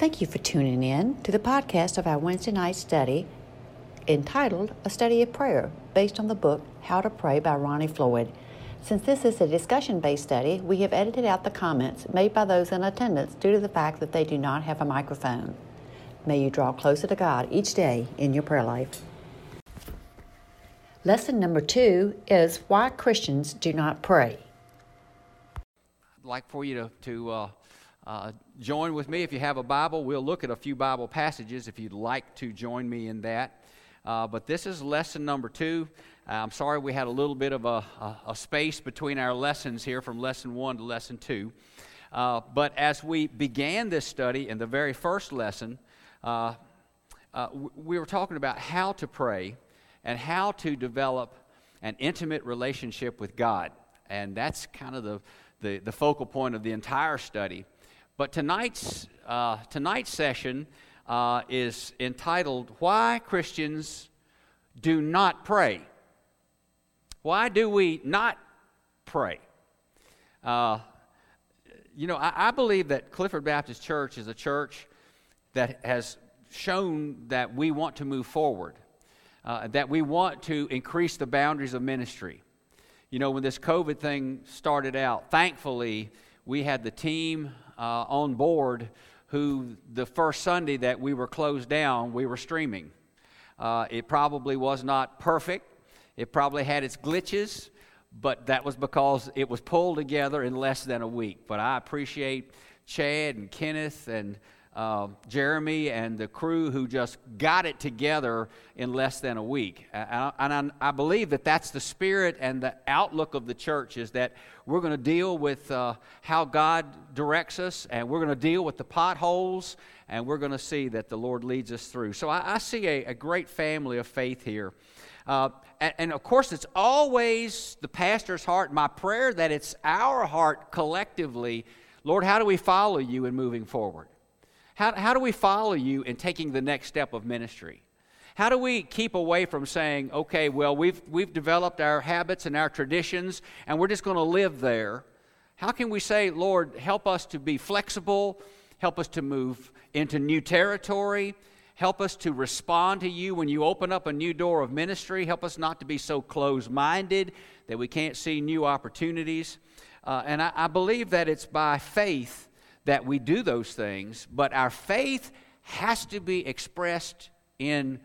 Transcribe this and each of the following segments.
Thank you for tuning in to the podcast of our Wednesday night study entitled A Study of Prayer, based on the book How to Pray by Ronnie Floyd. Since this is a discussion based study, we have edited out the comments made by those in attendance due to the fact that they do not have a microphone. May you draw closer to God each day in your prayer life. Lesson number two is why Christians do not pray. I'd like for you to, to uh, uh, join with me if you have a Bible. We'll look at a few Bible passages if you'd like to join me in that. Uh, but this is lesson number two. I'm sorry we had a little bit of a, a, a, space between our lessons here from lesson one to lesson two. Uh, but as we began this study in the very first lesson, uh, uh, we were talking about how to pray and how to develop an intimate relationship with God. And that's kind of the, the, the focal point of the entire study. But tonight's, uh, tonight's session uh, is entitled Why Christians Do Not Pray. Why do we not pray? Uh, you know, I, I believe that Clifford Baptist Church is a church that has shown that we want to move forward uh, that we want to increase the boundaries of ministry. You know, when this COVID thing started out, thankfully, we had the team uh, on board who the first Sunday that we were closed down, we were streaming. Uh, it probably was not perfect, it probably had its glitches, but that was because it was pulled together in less than a week. But I appreciate Chad and Kenneth and uh, Jeremy and the crew who just got it together in less than a week. And, I, I believe that that's the spirit and the outlook of the church is that we're going to deal with uh, how God directs us and we're going to deal with the potholes and we're going to see that the Lord leads us through. So I, I see a, a, great family of faith here. Uh, and, and of course, it's always the pastor's heart, my prayer that it's our heart collectively. Lord, how do we follow you in moving forward? How, how do we follow you in taking the next step of ministry? How do we keep away from saying, okay, well, we've, we've developed our habits and our traditions, and we're just going to live there? How can we say, Lord, help us to be flexible, help us to move into new territory, help us to respond to you when you open up a new door of ministry, help us not to be so close minded that we can't see new opportunities? Uh, and I, I believe that it's by faith that we do those things, but our faith has to be expressed in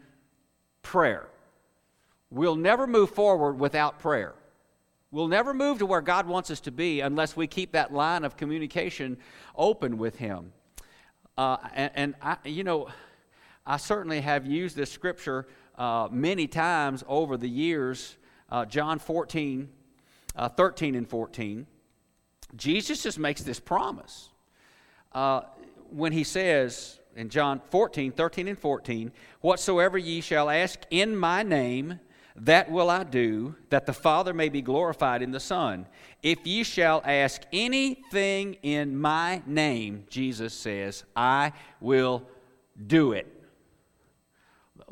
prayer. We'll never move forward without prayer. We'll never move to where God wants us to be unless we keep that line of communication open with Him. Uh, and, and I, you know, I certainly have used this scripture uh, many times over the years. Uh, John 14, uh, 13 and 14. Jesus just makes this promise uh, when he says in John 14, 13 and 14, Whatsoever ye shall ask in my name, that will I do, that the Father may be glorified in the Son. If ye shall ask anything in my name, Jesus says, I will do it.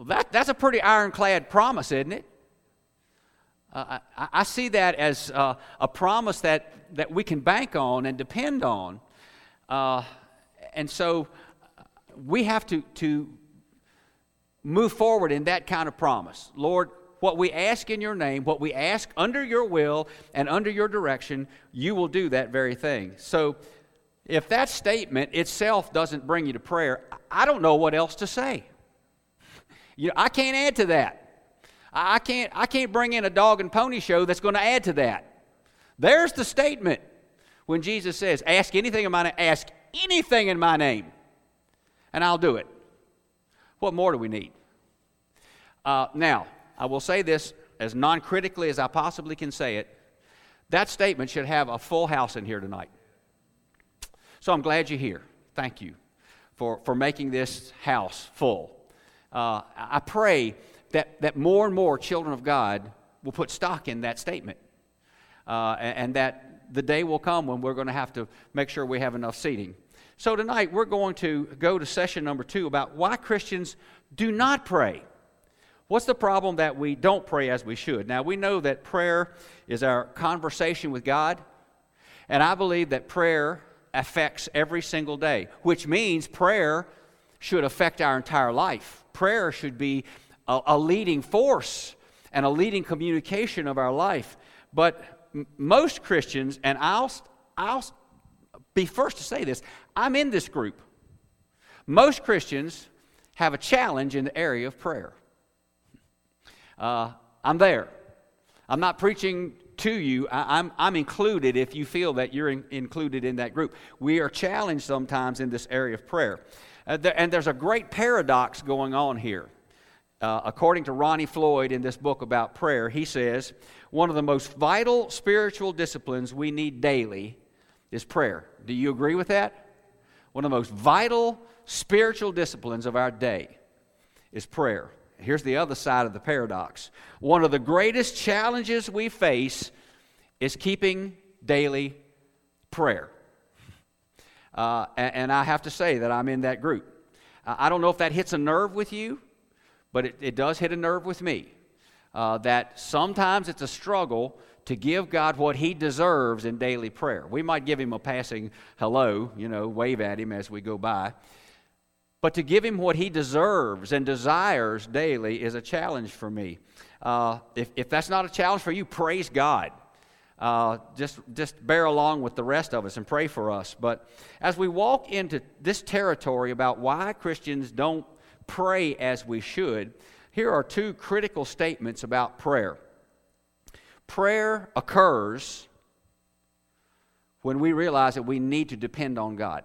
That, that's a pretty ironclad promise, isn't it? Uh, I, I, see that as uh, a promise that, that we can bank on and depend on. Uh, and so we have to, to move forward in that kind of promise. Lord, what we ask in your name, what we ask under your will and under your direction, you will do that very thing. So if that statement itself doesn't bring you to prayer, I don't know what else to say. You know, I can't add to that. I can't, I can't bring in a dog and pony show that's going to add to that. There's the statement when Jesus says, Ask anything in my name, ask anything in my name, and I'll do it. What more do we need? Uh, now, I will say this as non critically as I possibly can say it. That statement should have a full house in here tonight. So I'm glad you're here. Thank you for, for making this house full. Uh, I pray that, that more and more children of God will put stock in that statement uh, and, and that the day will come when we're going to have to make sure we have enough seating. So tonight we're going to go to session number two about why Christians do not pray. What's the problem that we don't pray as we should? Now, we know that prayer is our conversation with God, and I believe that prayer affects every single day, which means prayer should affect our entire life. Prayer should be a, a leading force and a leading communication of our life. But most Christians, and I'll, I'll be first to say this, I'm in this group. Most Christians have a challenge in the area of prayer. Uh, I'm there. I'm not preaching to you. I, am I'm, I'm included if you feel that you're in, included in that group. We are challenged sometimes in this area of prayer. Uh, there, and there's a great paradox going on here. Uh, according to Ronnie Floyd in this book about prayer, he says, one of the most vital spiritual disciplines we need daily is prayer. Do you agree with that? One of the most vital spiritual disciplines of our day is prayer. Here's the other side of the paradox. One of the greatest challenges we face is keeping daily prayer. Uh, and, and, I have to say that I'm in that group. I don't know if that hits a nerve with you but it, it does hit a nerve with me uh, that sometimes it's a struggle to give God what He deserves in daily prayer. We might give Him a passing hello, you know, wave at Him as we go by. But to give Him what He deserves and desires daily is a challenge for me. Uh, if, if that's not a challenge for you, praise God. Uh, just, just bear along with the rest of us and pray for us. But as we walk into this territory about why Christians don't pray as we should, here are two critical statements about prayer. Prayer occurs when we realize that we need to depend on God.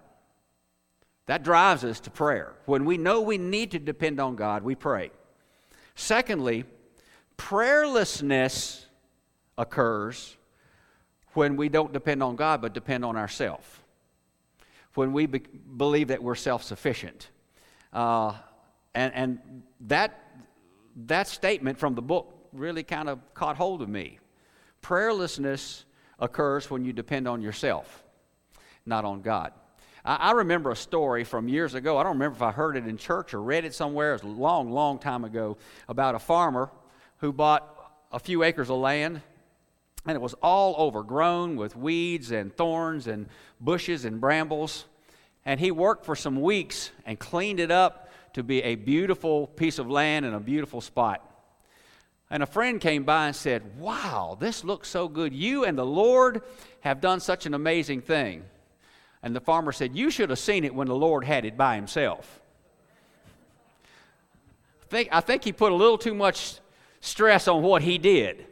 That drives us to prayer. When we know we need to depend on God, we pray. Secondly, prayerlessness occurs when we don't depend on God but depend on ourselves. When we be- believe that we're self sufficient. Uh, and, and that, that statement from the book really kind of caught hold of me. Prayerlessness occurs when you depend on yourself, not on God. I, I, remember a story from years ago. I don't remember if I heard it in church or read it somewhere. It was a long, long time ago about a farmer who bought a few acres of land and it was all overgrown with weeds and thorns and bushes and brambles. And he worked for some weeks and cleaned it up to be a beautiful piece of land and a beautiful spot. And a friend came by and said, Wow, this looks so good. You and the Lord have done such an amazing thing. And the farmer said, You should have seen it when the Lord had it by himself. I think, I think he put a little too much stress on what he did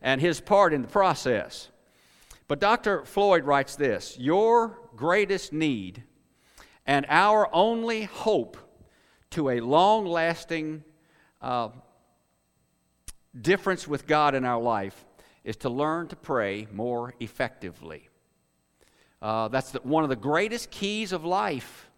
and his part in the process. But Dr. Floyd writes this Your greatest need and our only hope to a long lasting uh, difference with God in our life is to learn to pray more effectively. Uh, that's the, one of the greatest keys of life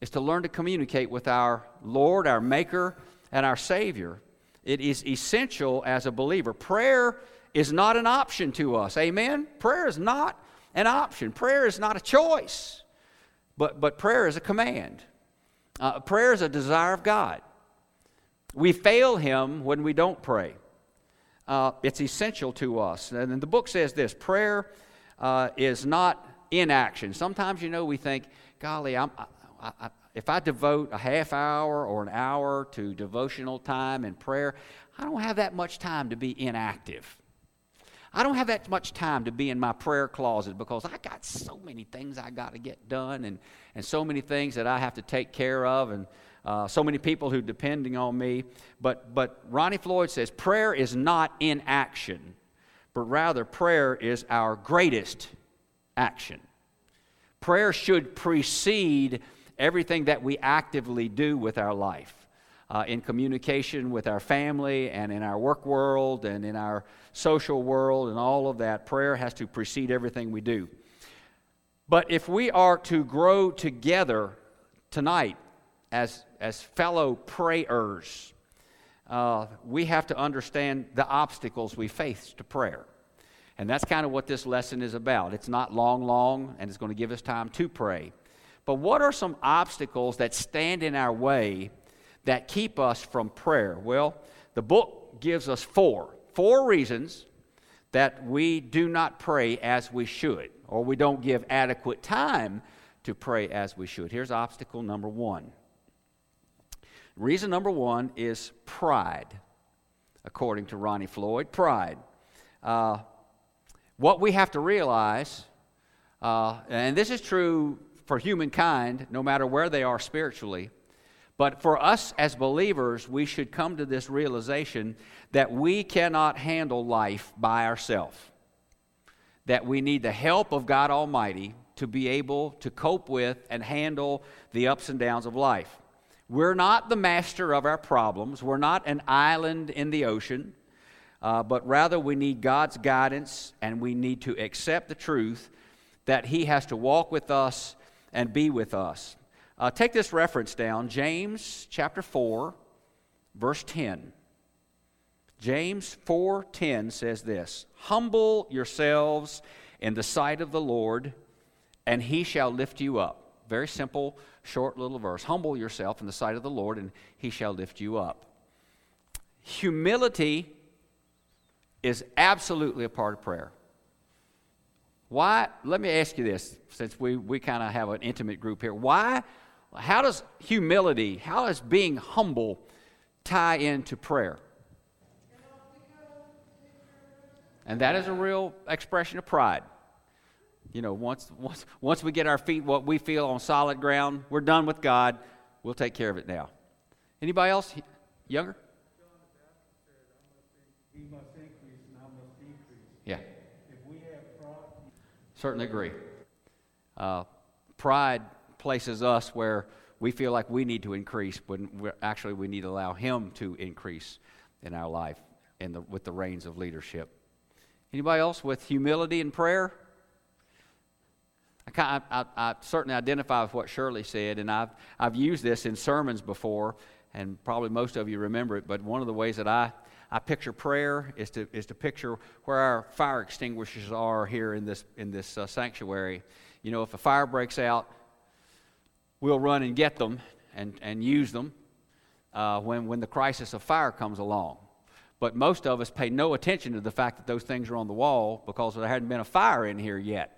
is to learn to communicate with our Lord, our Maker, and our Savior. It is essential as a believer. Prayer is not an option to us. Amen? Prayer is not an option. Prayer is not a choice. But, but prayer is a command. Uh, prayer is a desire of God. We fail Him when we don't pray. Uh, it's essential to us. And the book says this prayer uh, is not inaction. Sometimes, you know, we think, golly, I, I, if I devote a half hour or an hour to devotional time and prayer, I don't have that much time to be inactive. I don't have that much time to be in my prayer closet because I got so many things I got to get done and, and so many things that I have to take care of and uh, so many people who depending on me. But, but Ronnie Floyd says prayer is not inaction, but rather prayer is our greatest action. Prayer should precede everything that we actively do with our life uh, in communication with our family and in our work world and in our social world and all of that. Prayer has to precede everything we do. But if we are to grow together tonight as, as fellow prayers, uh, we have to understand the obstacles we face to prayer. And that's kind of what this lesson is about. It's not long, long, and it's going to give us time to pray. But what are some obstacles that stand in our way that keep us from prayer? Well, the book gives us four. Four reasons that we do not pray as we should, or we don't give adequate time to pray as we should. Here's obstacle number one. Reason number one is pride, according to Ronnie Floyd. Pride. Uh, what we have to realize, uh, and this is true for humankind, no matter where they are spiritually, but for us as believers, we should come to this realization that we cannot handle life by ourselves. That we need the help of God Almighty to be able to cope with and handle the ups and downs of life. We're not the master of our problems, we're not an island in the ocean, uh, but rather we need God's guidance and we need to accept the truth that He has to walk with us and be with us. Uh, take this reference down James chapter 4, verse 10. James 4:10 says this, "Humble yourselves in the sight of the Lord, and he shall lift you up." Very simple, short little verse. Humble yourself in the sight of the Lord, and he shall lift you up. Humility is absolutely a part of prayer. Why? Let me ask you this, since we, we kind of have an intimate group here. Why how does humility, how does being humble tie into prayer? And that is a real expression of pride. You know, once, once, once we get our feet, what we feel on solid ground, we're done with God. We'll take care of it now. Anybody else younger? Yeah. Certainly agree. Uh, pride places us where we feel like we need to increase when actually we need to allow Him to increase in our life and the, with the reins of leadership. Anybody else with humility and prayer? I, I, I, certainly identify with what Shirley said, and I've, I've used this in sermons before, and probably most of you remember it, but one of the ways that I, I picture prayer is to, is to picture where our fire extinguishers are here in this, in this uh, sanctuary. You know, if a fire breaks out, we'll run and get them and, and use them uh, when, when the crisis of fire comes along. But most of us pay no attention to the fact that those things are on the wall because there hadn't been a fire in here yet.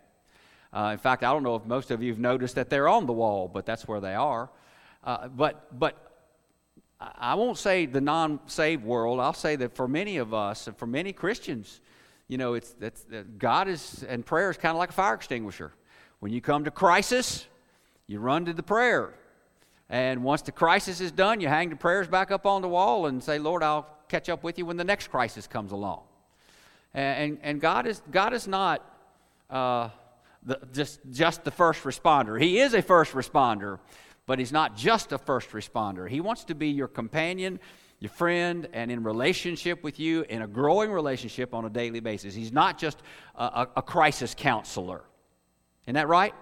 Uh, in fact, I don't know if most of you have noticed that they're on the wall, but that's where they are. Uh, but, but I won't say the non saved world, I'll say that for many of us and for many Christians, you know, it's, it's, God is, and prayer is kind of like a fire extinguisher. When you come to crisis, you run to the prayer. And once the crisis is done, you hang the prayers back up on the wall and say, Lord, I'll catch up with you when the next crisis comes along. And, and, God, is, God is not uh, the, just, just the first responder. He is a first responder, but He's not just a first responder. He wants to be your companion, your friend, and in relationship with you, in a growing relationship on a daily basis. He's not just a, a, a crisis counselor. Isn't that right?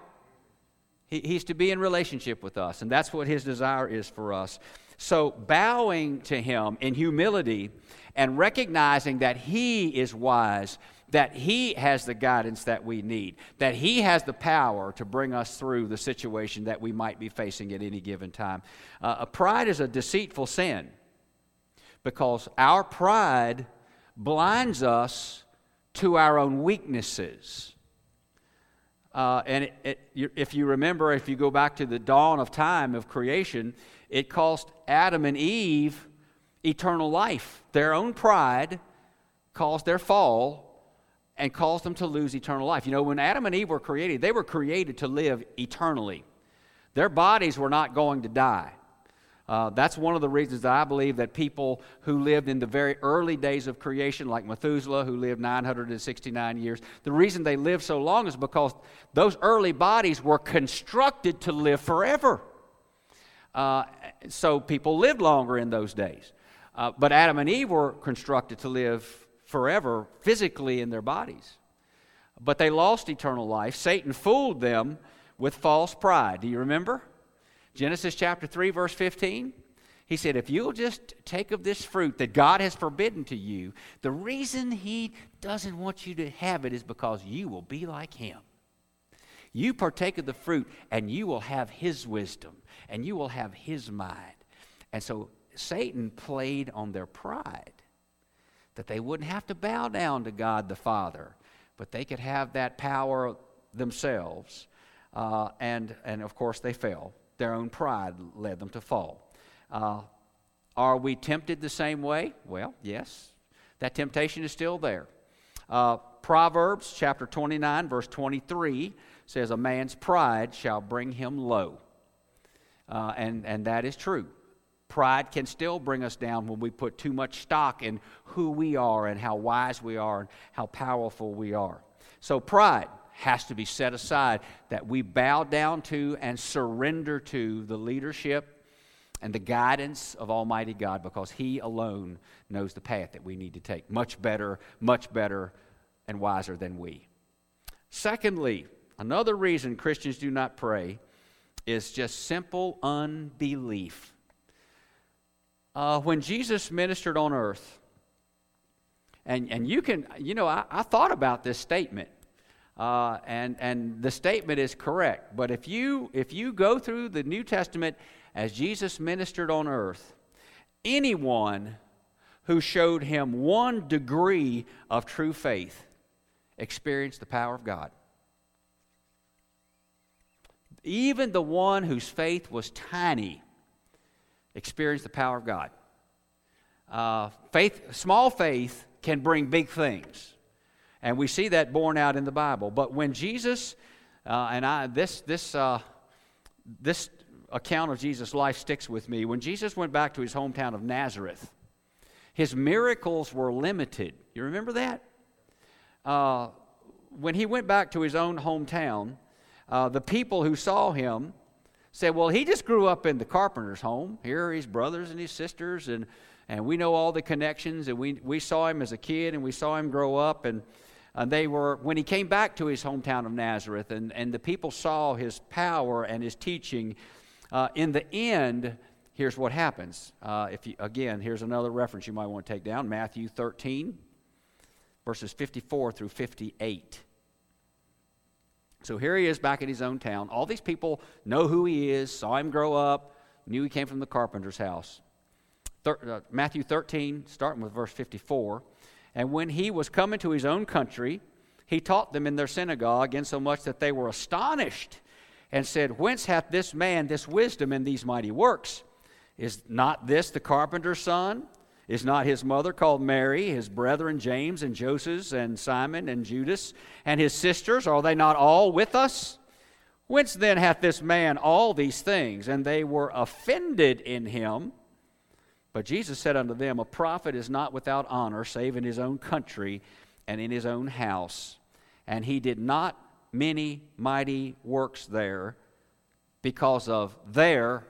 He's to be in relationship with us, and that's what his desire is for us. So, bowing to him in humility and recognizing that he is wise, that he has the guidance that we need, that he has the power to bring us through the situation that we might be facing at any given time. Uh, pride is a deceitful sin because our pride blinds us to our own weaknesses. Uh, and it, it, if you remember, if you go back to the dawn of time of creation, it cost Adam and Eve eternal life. Their own pride caused their fall and caused them to lose eternal life. You know, when Adam and Eve were created, they were created to live eternally. Their bodies were not going to die. Uh, that's one of the reasons that I believe that people who lived in the very early days of creation, like Methuselah, who lived 969 years, the reason they lived so long is because those early bodies were constructed to live forever. Uh, so people lived longer in those days. Uh, but Adam and Eve were constructed to live forever physically in their bodies. But they lost eternal life. Satan fooled them with false pride. Do you remember? Genesis chapter 3, verse 15. He said, If you'll just take of this fruit that God has forbidden to you, the reason He doesn't want you to have it is because you will be like Him. You partake of the fruit, and you will have His wisdom, and you will have His mind. And so Satan played on their pride that they wouldn't have to bow down to God the Father, but they could have that power themselves, uh, and, and of course they fell. Their own pride led them to fall. Uh, are we tempted the same way? Well, yes. That temptation is still there. Uh, Proverbs chapter 29, verse 23 says, A man's pride shall bring him low. Uh, and, and that is true. Pride can still bring us down when we put too much stock in who we are and how wise we are and how powerful we are. So, pride has to be set aside, that we bow down to and surrender to the leadership and the guidance of Almighty God because He alone knows the path that we need to take. Much better, much better, and wiser than we. Secondly, another reason Christians do not pray is just simple unbelief. Uh, when Jesus ministered on earth, and, and you can, you know, I, I thought about this statement. Uh, and, and the statement is correct. But if you, if you go through the New Testament as Jesus ministered on earth, anyone who showed him one degree of true faith experienced the power of God. Even the one whose faith was tiny experienced the power of God. Uh, faith, small faith can bring big things. And we see that borne out in the Bible. But when Jesus, uh, and I, this, this, uh, this account of Jesus' life sticks with me. When Jesus went back to his hometown of Nazareth, his miracles were limited. You remember that? Uh, when he went back to his own hometown, uh, the people who saw him said, Well, he just grew up in the carpenter's home. Here are his brothers and his sisters, and, and we know all the connections, and we, we saw him as a kid, and we saw him grow up. And, and they were, when he came back to his hometown of Nazareth, and, and the people saw his power and his teaching, uh, in the end, here's what happens. Uh, if you, again, here's another reference you might want to take down Matthew 13, verses 54 through 58. So here he is back in his own town. All these people know who he is, saw him grow up, knew he came from the carpenter's house. Thir- uh, Matthew 13, starting with verse 54. And when he was coming to his own country, he taught them in their synagogue, insomuch that they were astonished and said, Whence hath this man this wisdom and these mighty works? Is not this the carpenter's son? Is not his mother called Mary, his brethren James and Joseph and Simon and Judas, and his sisters? Are they not all with us? Whence then hath this man all these things? And they were offended in him. But Jesus said unto them, A prophet is not without honor, save in his own country and in his own house. And he did not many mighty works there because of their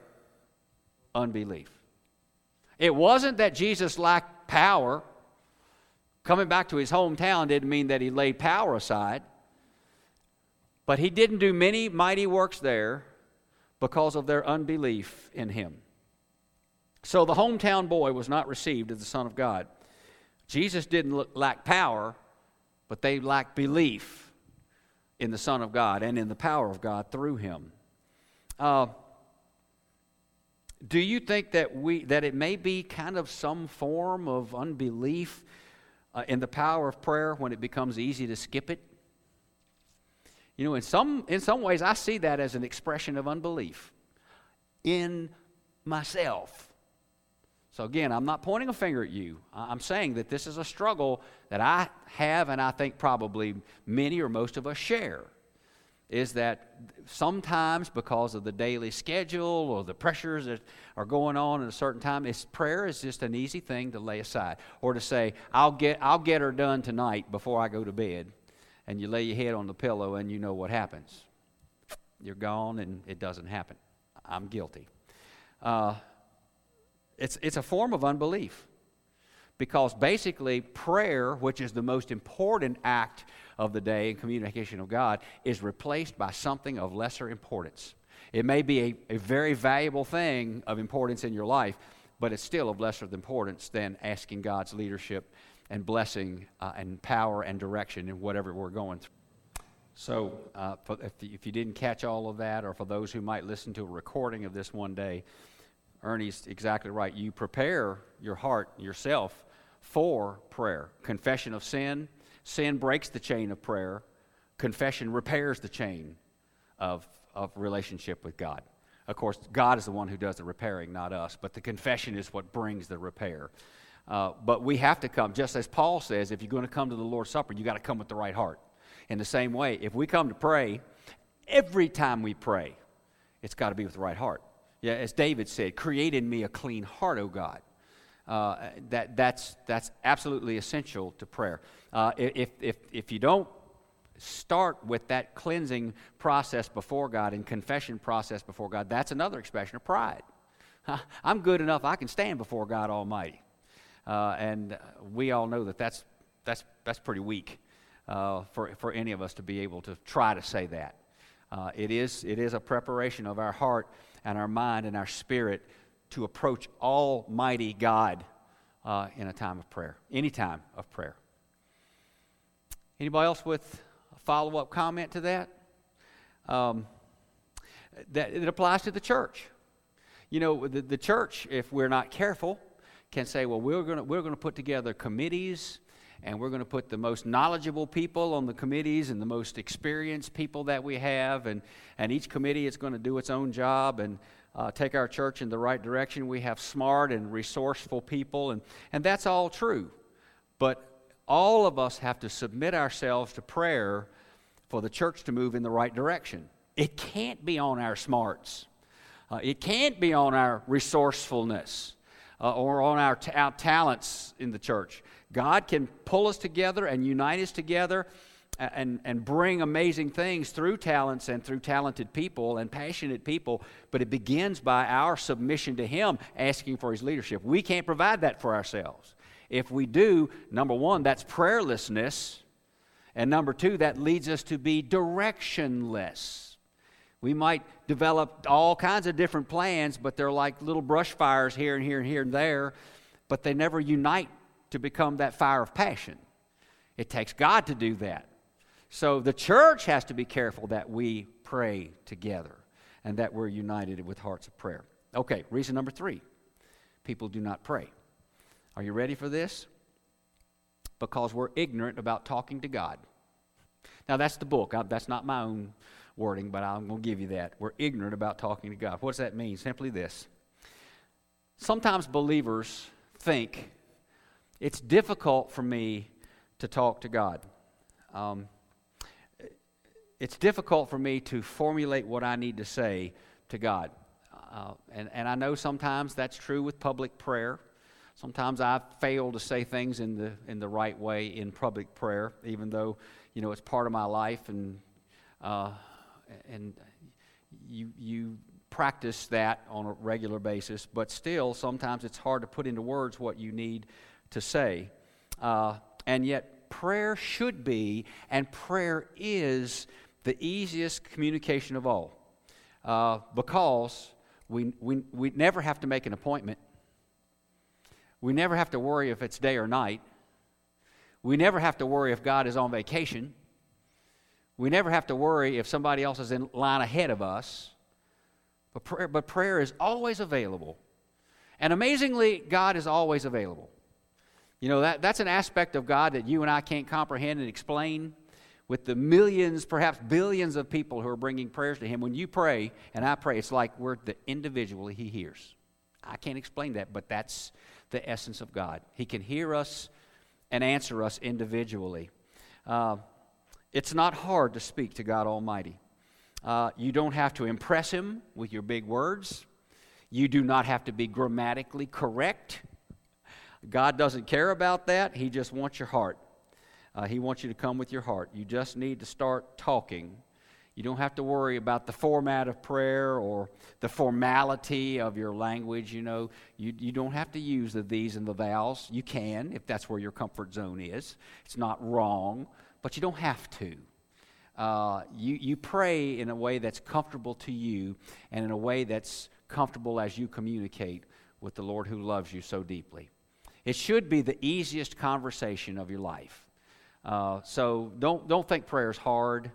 unbelief. It wasn't that Jesus lacked power. Coming back to his hometown didn't mean that he laid power aside. But he didn't do many mighty works there because of their unbelief in him. So the hometown boy was not received as the Son of God. Jesus didn't lack power, but they lacked belief in the Son of God and in the power of God through him. Uh, do you think that we that it may be kind of some form of unbelief uh, in the power of prayer when it becomes easy to skip it? You know, in some in some ways, I see that as an expression of unbelief in myself. So again, I'm not pointing a finger at you. I'm saying that this is a struggle that I have, and I think probably many or most of us share is that sometimes because of the daily schedule or the pressures that are going on at a certain time, it's, prayer is just an easy thing to lay aside or to say, I'll get, I'll get her done tonight before I go to bed. And you lay your head on the pillow and you know what happens. You're gone and it doesn't happen. I'm guilty. Uh, it's, it's a form of unbelief because basically prayer, which is the most important act of the day in communication of God is replaced by something of lesser importance. It may be a, a very valuable thing of importance in your life, but it's still of lesser importance than asking God's leadership and blessing uh, and power and direction in whatever we're going through. So, uh, if, if you didn't catch all of that, or for those who might listen to a recording of this one day, Ernie's exactly right. You prepare your heart, yourself, for prayer. Confession of sin, Sin breaks the chain of prayer. confession repairs the chain of, of relationship with God. Of course, God is the one who does the repairing, not us, but the confession is what brings the repair. Uh, but we have to come, just as Paul says, if you're going to come to the Lord's Supper, you got to come with the right heart. In the same way, if we come to pray, every time we pray, it's got to be with the right heart. Yeah, as David said, create in me a clean heart, O God. Uh, that, that's, that's absolutely essential to prayer. Uh, if, if, if you don't start with that cleansing process before God and confession process before God, that's another expression of pride. I'm good enough, I can stand before God Almighty. Uh, and we all know that that's, that's, that's pretty weak uh, for, for any of us to be able to try to say that. Uh, it, is, it is a preparation of our heart and our mind and our spirit to approach Almighty God uh, in a time of prayer, any time of prayer. Anybody else with a follow up comment to that? Um, that it applies to the church. You know, the, the church, if we're not careful, can say, well, we're going we're to put together committees and we're going to put the most knowledgeable people on the committees and the most experienced people that we have. And, and each committee is going to do its own job and uh, take our church in the right direction. We have smart and resourceful people and, and that's all true. But all of us have to submit ourselves to prayer for the church to move in the right direction. It can't be on our smarts. Uh, it can't be on our resourcefulness uh, or on our, t- our talents in the church God can pull us together and unite us together and, and bring amazing things through talents and through talented people and passionate people, but it begins by our submission to Him, asking for His leadership. We can't provide that for ourselves. If we do, number one, that's prayerlessness. And number two, that leads us to be directionless. We might develop all kinds of different plans, but they're like little brush fires here and here and here and there, but they never unite to become that fire of passion. It takes God to do that. So the church has to be careful that we pray together and that we're united with hearts of prayer. Okay, reason number three people do not pray. Are you ready for this? Because we're ignorant about talking to God. Now, that's the book. that's not my own wording, but I'm going to give you that. We're ignorant about talking to God. What does that mean? Simply this. Sometimes believers think it's difficult for me to talk to God. Um, it's difficult for me to formulate what I need to say to God. Uh, and, and I know sometimes that's true with public prayer. Sometimes I fail to say things in the, in the right way in public prayer, even though, you know, it's part of my life and, uh, and you, you practice that on a regular basis. But still, sometimes it's hard to put into words what you need to say. Uh, and yet, prayer should be, and prayer is, the easiest communication of all. Uh, because we, we, we never have to make an appointment. We never have to worry if it's day or night. We never have to worry if God is on vacation. We never have to worry if somebody else is in line ahead of us. But prayer, but prayer is always available. And amazingly, God is always available. You know, that, that's an aspect of God that you and I can't comprehend and explain with the millions, perhaps billions of people who are bringing prayers to Him. When you pray and I pray, it's like we're the individual He hears. I can't explain that, but that's the essence of God. He can hear us and answer us individually. Uh, it's not hard to speak to God Almighty. Uh, you don't have to impress Him with your big words. You do not have to be grammatically correct. God doesn't care about that. He just wants your heart. Uh, he wants you to come with your heart. You just need to start talking. You don't have to worry about the format of prayer or the formality of your language. You know, you, you don't have to use the these and the thous. You can if that's where your comfort zone is. It's not wrong, but you don't have to. Uh, you, you pray in a way that's comfortable to you and in a way that's comfortable as you communicate with the Lord who loves you so deeply. It should be the easiest conversation of your life. Uh, so don't, don't think prayer is hard.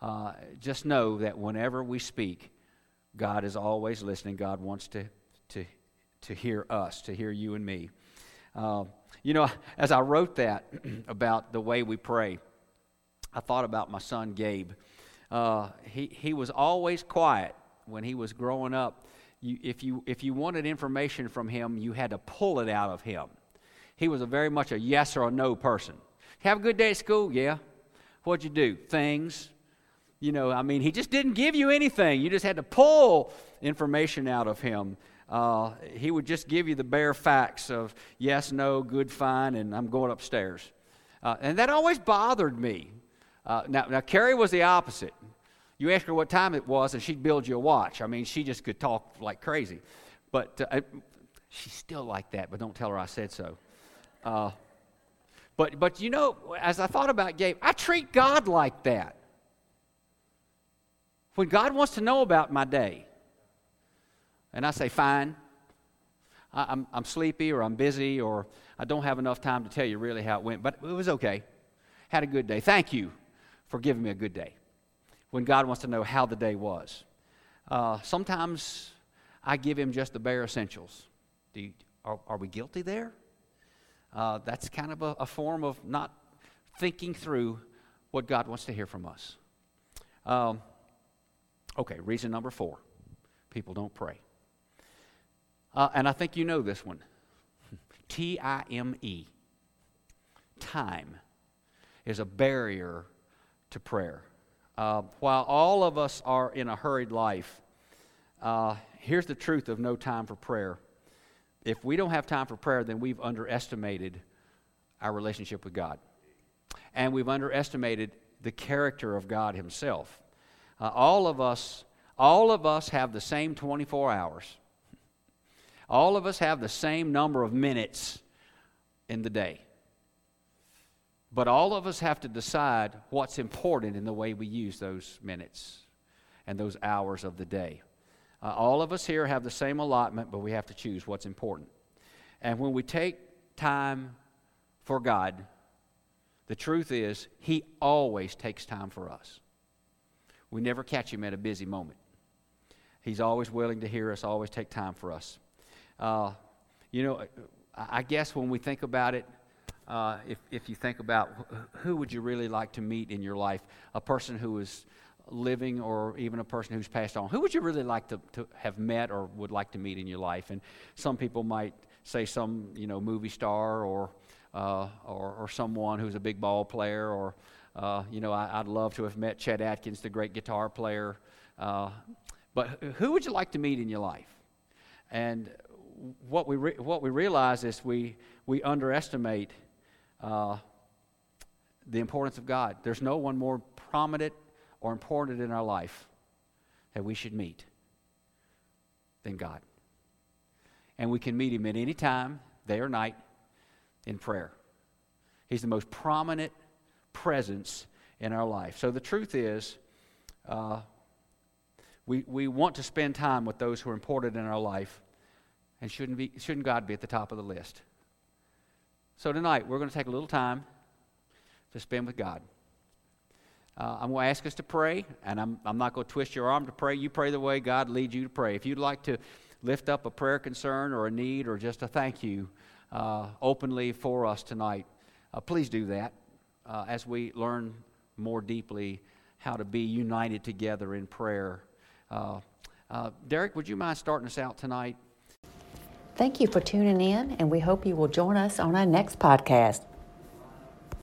Uh, just know that whenever we speak, God is always listening. God wants to, to, to hear us, to hear you and me. Uh, you know, as I wrote that about the way we pray, I thought about my son Gabe. Uh, he, he was always quiet when he was growing up. You, if, you, if you wanted information from him, you had to pull it out of him. He was a very much a yes or a no person. Have a good day at school? Yeah. What'd you do? Things. You know, I mean, he just didn't give you anything. You just had to pull information out of him. Uh, he would just give you the bare facts of yes, no, good, fine, and I'm going upstairs. Uh, and that always bothered me. Uh, now, now, Carrie was the opposite. You ask her what time it was, and she'd build you a watch. I mean, she just could talk like crazy. But uh, she's still like that, but don't tell her I said so. Uh, but, but you know, as I thought about Gabe, I treat God like that. When God wants to know about my day, and I say, fine, I, I'm, I'm sleepy or I'm busy or I don't have enough time to tell you really how it went, but it was okay. Had a good day. Thank you for giving me a good day. When God wants to know how the day was. Uh, sometimes I give him just the bare essentials. You, are, are, we guilty there? Uh, that's kind of a, a, form of not thinking through what God wants to hear from us. Um, okay, reason number four people don't pray. Uh, and I think you know this one T I M E. Time is a barrier to prayer. Uh, while all of us are in a hurried life, uh, here's the truth of no time for prayer. If we don't have time for prayer, then we've underestimated our relationship with God. And we've underestimated the character of God Himself. Uh, all of us, all of us have the same 24 hours. All of us have the same number of minutes in the day. But all of us have to decide what's important in the way we use those minutes and those hours of the day. Uh, all of us here have the same allotment, but we have to choose what's important. And when we take time for God, the truth is, He always takes time for us. We never catch Him at a busy moment. He's always willing to hear us, always take time for us. Uh, you know, I guess when we think about it, uh, if, if you think about who would you really like to meet in your life, a person who is living or even a person who's passed on, who would you really like to, to have met or would like to meet in your life? And some people might say some, you know, movie star or, uh, or, or, someone who's a big ball player or, uh, you know, I, would love to have met Chet Atkins, the great guitar player. Uh, but who would you like to meet in your life? And what we, re- what we realize is we, we underestimate uh, the importance of God. There's no one more prominent or important in our life that we should meet than God. And we can meet Him at any time, day or night, in prayer. He's the most prominent presence in our life. So the truth is, uh, we, we want to spend time with those who are important in our life. And shouldn't, be, shouldn't God be at the top of the list? So tonight, we're going to take a little time to spend with God. Uh, I'm going to ask us to pray, and I'm, I'm not going to twist your arm to pray. You pray the way God leads you to pray. If you'd like to lift up a prayer concern or a need or just a thank you uh, openly for us tonight, uh, please do that uh, as we learn more deeply how to be united together in prayer. Uh, uh, Derek, would you mind starting us out tonight? Thank you for tuning in, and we hope you will join us on our next podcast.